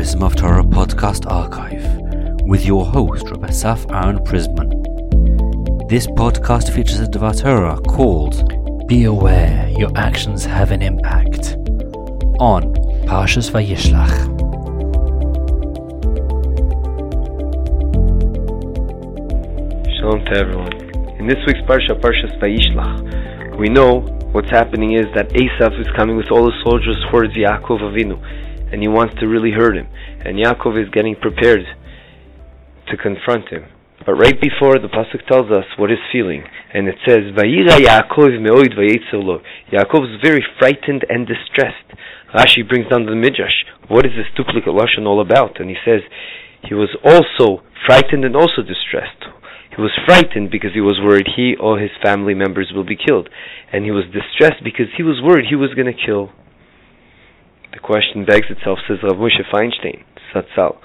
Prism of Torah podcast archive with your host, Rabbi Asaf Aharon Prisman. This podcast features a Devar Torah called Be Aware Your Actions Have an Impact on Parshas Vayishlach. Shalom to everyone. In this week's Parsha, Parshas Vayishlach, we know what's happening is that Esav is coming with all the soldiers towards Yaakov Avinu, and he wants to really hurt him. And Yaakov is getting prepared to confront him. But right before, the pasuk tells us what he's feeling, and it says, "Vayira Yaakov meoid vayetzelo." Yaakov is very frightened and distressed. Rashi brings down the midrash. What is this duplicate lashon all about? And he says he was also frightened and also distressed. He was frightened because he was worried he or his family members will be killed, and he was distressed because he was worried he was going to kill. The question begs itself, says Rav Moshe Feinstein, zatzal.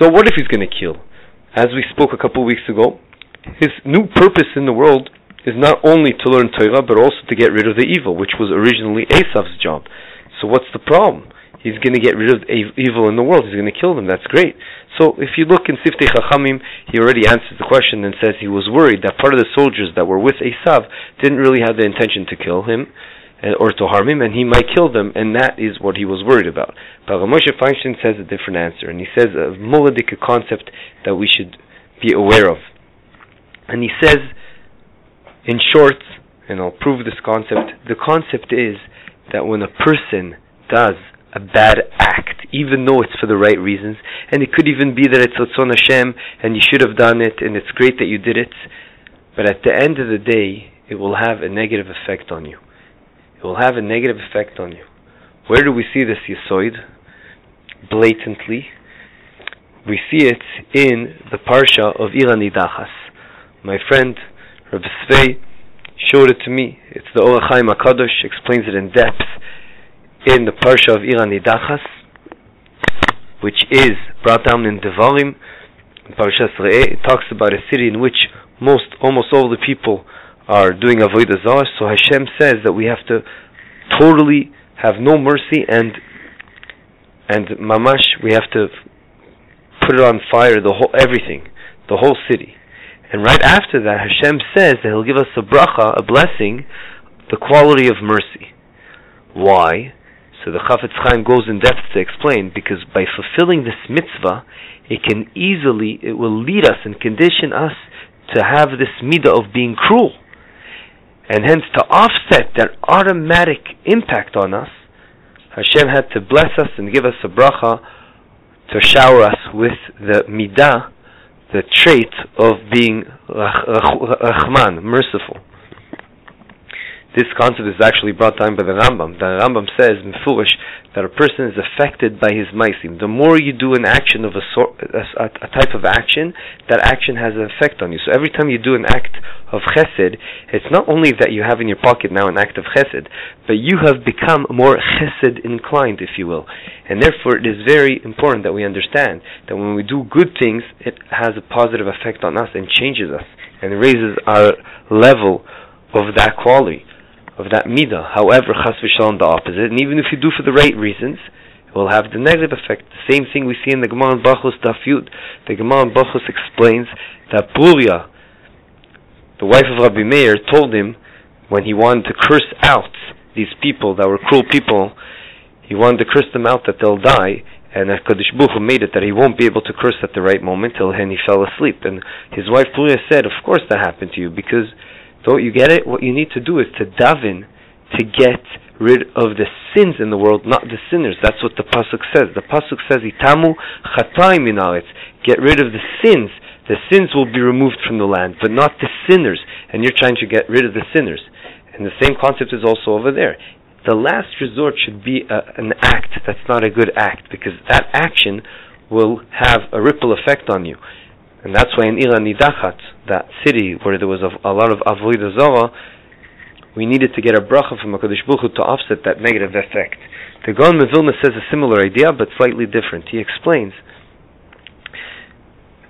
So what if he's going to kill? As we spoke a couple of weeks ago, his new purpose in the world is not only to learn Torah, but also to get rid of the evil, which was originally Esav's job. So what's the problem? He's going to get rid of evil in the world. He's going to kill them. That's great. So if you look in Siftei Chachamim, he already answers the question and says he was worried that part of the soldiers that were with Esav didn't really have the intention to kill him uh, or to harm him, and he might kill them, and that is what he was worried about. But Moshe Feinstein says a different answer, and he says a moladik concept that we should be aware of. And he says, in short, and I'll prove this concept, the concept is that when a person does a bad act, even though it's for the right reasons, and it could even be that it's Ratzon Hashem, and you should have done it, and it's great that you did it, but at the end of the day, it will have a negative effect on you. It will have a negative effect on you. Where do we see this Yisoid? Blatantly. We see it in the Parsha of Ir Hanidachas. My friend, Rav Svei, showed it to me. It's the Or HaChaim HaKadosh, explains it in depth in the Parsha of Ir Hanidachas, which is brought down in Devarim, in Parshas Re'eh. It talks about a city in which most, almost all the people are doing avodah zarah. So Hashem says that we have to totally have no mercy and and mamash we have to put it on fire the whole everything, the whole city. And right after that, Hashem says that He'll give us a bracha, a blessing, the quality of mercy. Why? So the Chafetz Chaim goes in depth to explain because by fulfilling this mitzvah, it can easily, it will lead us and condition us to have this midah of being cruel. And hence, to offset that automatic impact on us, Hashem had to bless us and give us a bracha to shower us with the midah, the trait of being rachman, merciful. This concept is actually brought down by the Rambam. The Rambam says in Furish that a person is affected by his maisim. The more you do an action of a, sort, a, a, type of action, that action has an effect on you. So every time you do an act of chesed, it's not only that you have in your pocket now an act of chesed, but you have become more chesed inclined, if you will. And therefore, it is very important that we understand that when we do good things, it has a positive effect on us and changes us and raises our level of that quality of that midah. However, chas v'shalom the opposite, and even if you do for the right reasons, it will have the negative effect. The same thing we see in the Gemara in Brachos Daf Yud. The Gemara in Brachos explains that Bruria, the wife of Rabbi Meir, told him when he wanted to curse out these people that were cruel people, he wanted to curse them out that they'll die, and HaKadosh Baruch Hu made it that he won't be able to curse at the right moment till then he fell asleep. And his wife Bruria said, of course that happened to you, because don't you get it? What you need to do is to daven to get rid of the sins in the world, not the sinners. That's what the pasuk says. The pasuk says, "Itamu chataim minaretz." Get rid of the sins. The sins will be removed from the land, but not the sinners. And you're trying to get rid of the sinners. And the same concept is also over there. The last resort should be a, an act that's not a good act, because that action will have a ripple effect on you. And that's why in Ir Hanidachat, that city where there was a, a lot of Avodah Zorah, we needed to get a bracha from HaKadosh Baruch Hu to offset that negative effect. The Gaon Mevilna says a similar idea, but slightly different. He explains,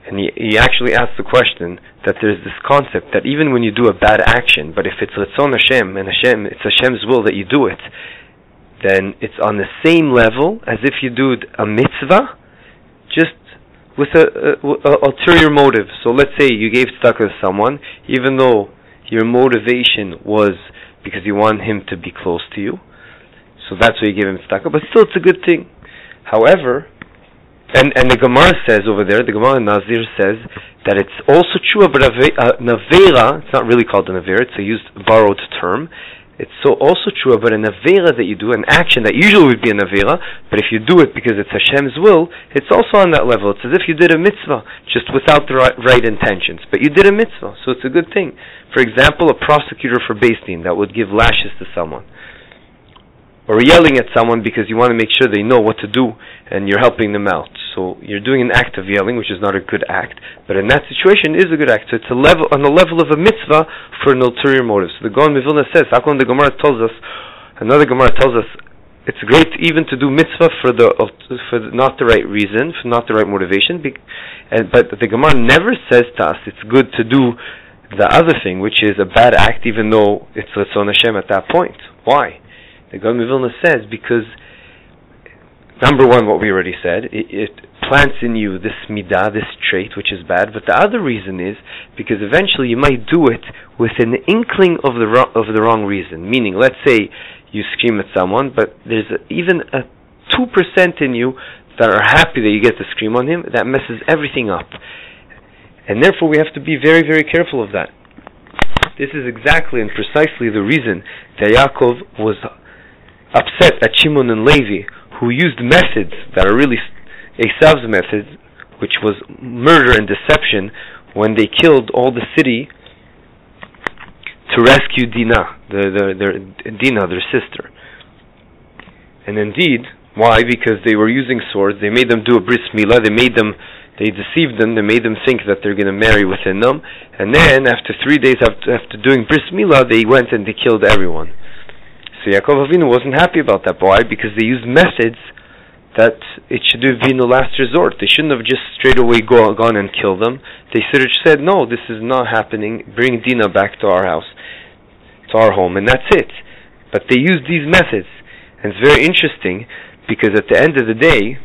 and he, he actually asks the question that there's this concept that even when you do a bad action, but if it's Ratzon Hashem and Hashem, it's Hashem's will that you do it, then it's on the same level as if you do a mitzvah, just with a, a, a ulterior motive. So let's say you gave tzedakah to someone, even though your motivation was because you want him to be close to you. So that's why you give him tzedakah, but still it's a good thing. However, and and the Gemara says over there, the Gemara Nazir says that it's also true about uh, a navera. It's not really called a navera; it's a used borrowed term. It's so also true about an avera that you do, an action that usually would be an avera, but if you do it because it's Hashem's will, it's also on that level. It's as if you did a mitzvah, just without the right, right intentions. But you did a mitzvah, so it's a good thing. For example, a prosecutor for Din that would give lashes to someone or yelling at someone because you want to make sure they know what to do and you're helping them out. So you're doing an act of yelling, which is not a good act, but in that situation is a good act. So it's a level on the level of a mitzvah for an ulterior motive. So the Gaon Mivilna says, how the Gemara tells us, another Gemara tells us, it's great even to do mitzvah for the for the, not the right reason, for not the right motivation. Be, and, but the Gemara never says to us it's good to do the other thing, which is a bad act, even though it's Ratzon Hashem at that point. Why? The Gaon Vilna says because number one, what we already said, it, it, plants in you this midah, this trait, which is bad. But the other reason is because eventually you might do it with an inkling of the ro- of the wrong reason. Meaning, let's say you scream at someone, but there's a, even a two percent in you that are happy that you get to scream on him. That messes everything up, and therefore we have to be very, very careful of that. This is exactly and precisely the reason that Yaakov was upset at Shimon and Levi, who used methods that are really Esav's methods, which was murder and deception, when they killed all the city to rescue Dinah, the, the, their, Dinah, their sister. And indeed, why? Because they were using swords. They made them do a bris milah. They made them, they deceived them. They made them think that they're going to marry within them. And then, after three days after, after doing bris milah, they went and they killed everyone. So Yaakov Avinu wasn't happy about that. Why? Because they used methods that it should have been the last resort. They shouldn't have just straight away go, gone and killed them. They should have said, no, this is not happening. Bring Dina back to our house, to our home, and that's it. But they used these methods. And it's very interesting because at the end of the day,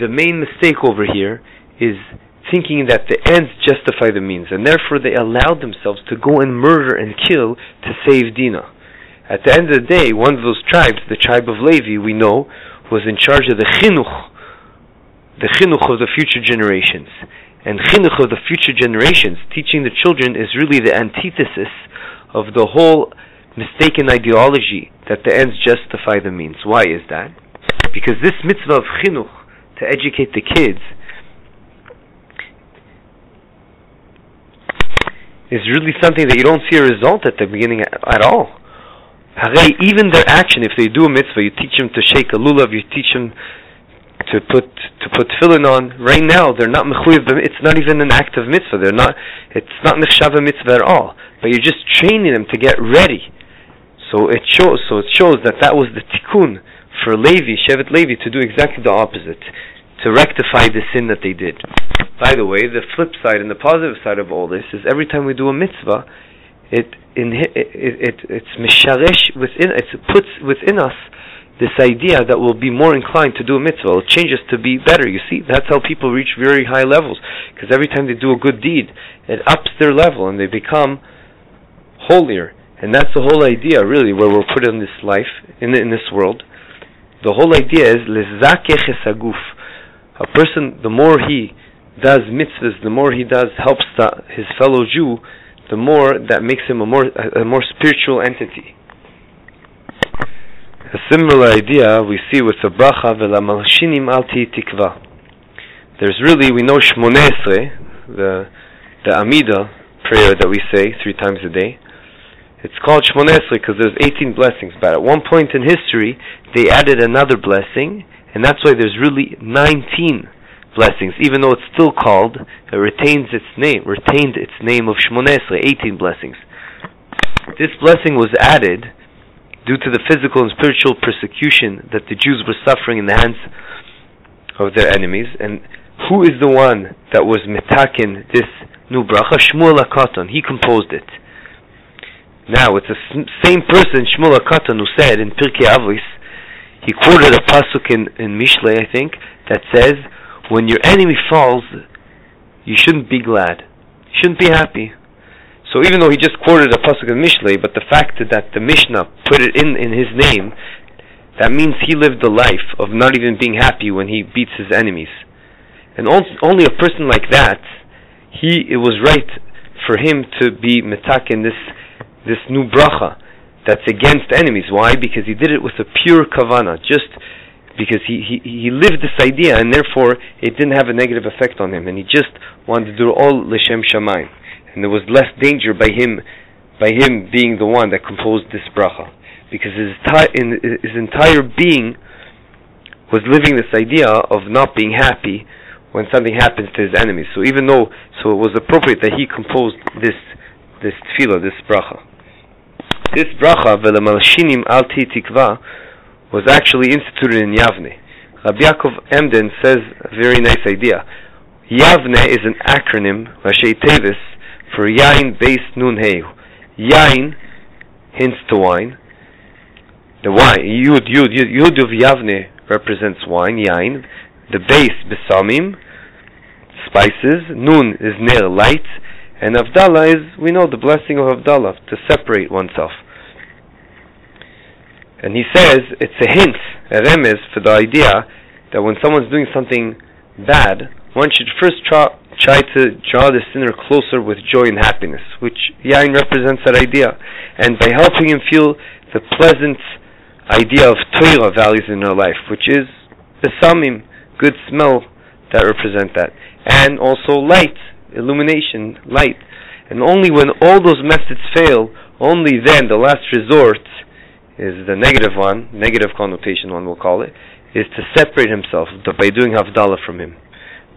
the main mistake over here is thinking that the ends justify the means, and therefore they allowed themselves to go and murder and kill to save Dinah. At the end of the day, one of those tribes, the tribe of Levi, we know, was in charge of the chinuch, the chinuch of the future generations. And chinuch of the future generations, teaching the children, is really the antithesis of the whole mistaken ideology that the ends justify the means. Why is that? Because this mitzvah of chinuch, to educate the kids, is really something that you don't see a result at the beginning at all even their action, if they do a mitzvah, you teach them to shake a lulav, you teach them to put to put tefillin on. Right now, they're not mechuyev. It's not even an act of mitzvah. They're not. It's not nechshava mitzvah at all. But you're just training them to get ready. So it shows. So it shows that that was the tikkun for Levi, Shevet Levi, to do exactly the opposite, to rectify the sin that they did. By the way, the flip side and the positive side of all this is every time we do a mitzvah, it in it, it, it's misharesh within it puts within us this idea that we'll be more inclined to do a mitzvah. It changes to be better. You see, that's how people reach very high levels. Because every time they do a good deed, it ups their level and they become holier. And that's the whole idea, really, where we're put in this life, in in this world. The whole idea is lezakech esaguf. A person, the more he does mitzvahs, the more he does helps the, his fellow Jew the more that makes him a more a, more spiritual entity. A similar idea we see with the bracha v'lamalshinim alti tikva. There's really we know Shmonesre, the the Amida prayer that we say three times a day. It's called Shmonesre because there's 18 blessings. But at one point in history, they added another blessing, and that's why there's really 19 blessings, even though it's still called, it retains its name, retained its name of Shmonesre, 18 blessings. This blessing was added due to the physical and spiritual persecution that the Jews were suffering in the hands of their enemies. And who is the one that was metakin this new bracha? Shmuel HaKatan. He composed it. Now, it's the same person, Shmuel Katan, who said in Pirkei Avos, he quoted a pasuk in, in Mishlei, I think, that says, when your enemy falls, you shouldn't be glad. You shouldn't be happy. So even though he just quoted a pasuk in Mishlei, but the fact that the Mishnah put it in in his name, that means he lived the life of not even being happy when he beats his enemies. And only a person like that, he it was right for him to be metakin this this new bracha that's against enemies. Why? Because he did it with a pure kavana, just because he, he, he lived this idea and therefore it didn't have a negative effect on him and he just wanted to do all l'shem shamayim and there was less danger by him by him being the one that composed this bracha because his, in, his entire being was living this idea of not being happy when something happens to his enemies. So even though, so it was appropriate that he composed this this tefillah, this bracha. This bracha, v'lemalshinim alti tikva, was actually instituted in Yavne. Rabbi Yaakov Emden says a very nice idea. Yavne is an acronym, Rashi Tevis, for Yain base Nun Heu. Yain hints to wine. The wine, Yud, Yud, Yud, Yud of Yavne represents wine, Yain. The base, Besamim, spices. Nun is Ner, light. And Havdalah is, we know, the blessing of Havdalah, to separate oneself. And he says it's a hint, a remez, for the idea that when someone's doing something bad, one should first try, try to draw the sinner closer with joy and happiness, which Yain represents that idea. And by helping him feel the pleasant idea of Torah values in our life, which is the samim, good smell that represent that. And also light, illumination, light. And only when all those methods fail, only then, the last resort, is the negative one, negative connotation one we'll call it, is to separate himself by doing Havdalah from him.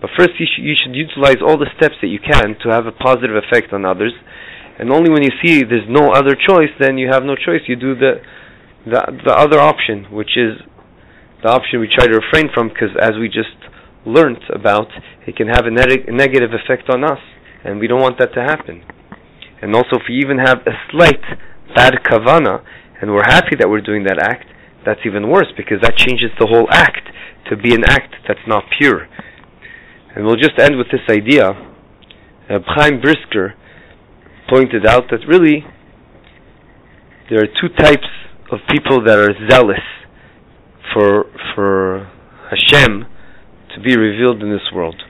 But first, you, sh- you should utilize all the steps that you can to have a positive effect on others. And only when you see there's no other choice, then you have no choice. You do the the, the other option, which is the option we try to refrain from, because as we just learnt about, it can have a, ne- a negative effect on us, and we don't want that to happen. And also, if you even have a slight bad kavana, and we're happy that we're doing that act, that's even worse because that changes the whole act to be an act that's not pure. And we'll just end with this idea. Uh, Brisker pointed out that really there are two types of people that are zealous for for Hashem to be revealed in this world.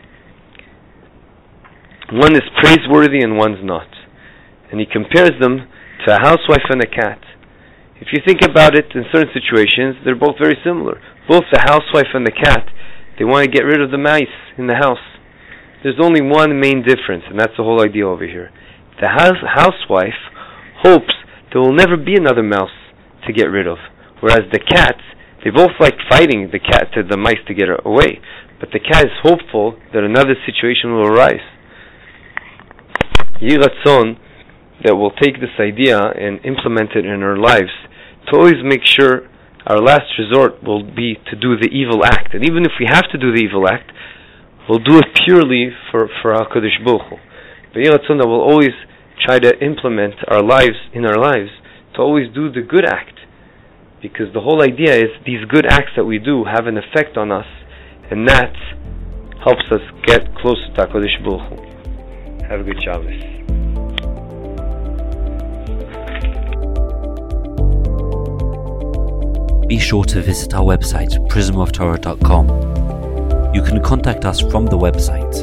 One is praiseworthy and one's not. And he compares them to a housewife and a cat. If you think about it, in certain situations, they're both very similar. Both the housewife and the cat, they want to get rid of the mice in the house. There's only one main difference, and that's the whole idea over here. The house, housewife hopes there will never be another mouse to get rid of, whereas the cats, they both like fighting the cat to the mice to get her away, but the cat is hopeful that another situation will arise. Yiratzon that will take this idea and implement it in our lives to always make sure our last resort will be to do the evil act. And even if we have to do the evil act, we'll do it purely for, for HaKadosh Baruch Hu. But Yiratzon will always try to implement our lives in our lives to always do the good act. Because the whole idea is these good acts that we do have an effect on us, and that helps us get closer to HaKadosh Baruch Hu. Have a good Shabbos. Be sure to visit our website, prismoftorah.com. You can contact us from the website.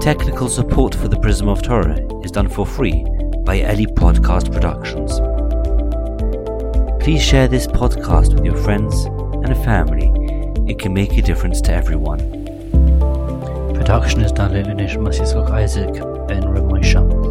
Technical support for the Prism of Torah is done for free by Eli Podcast Productions. Please share this podcast with your friends and family. It can make a difference to everyone. Production is done in Nishmas Isaac Ben Ramosha.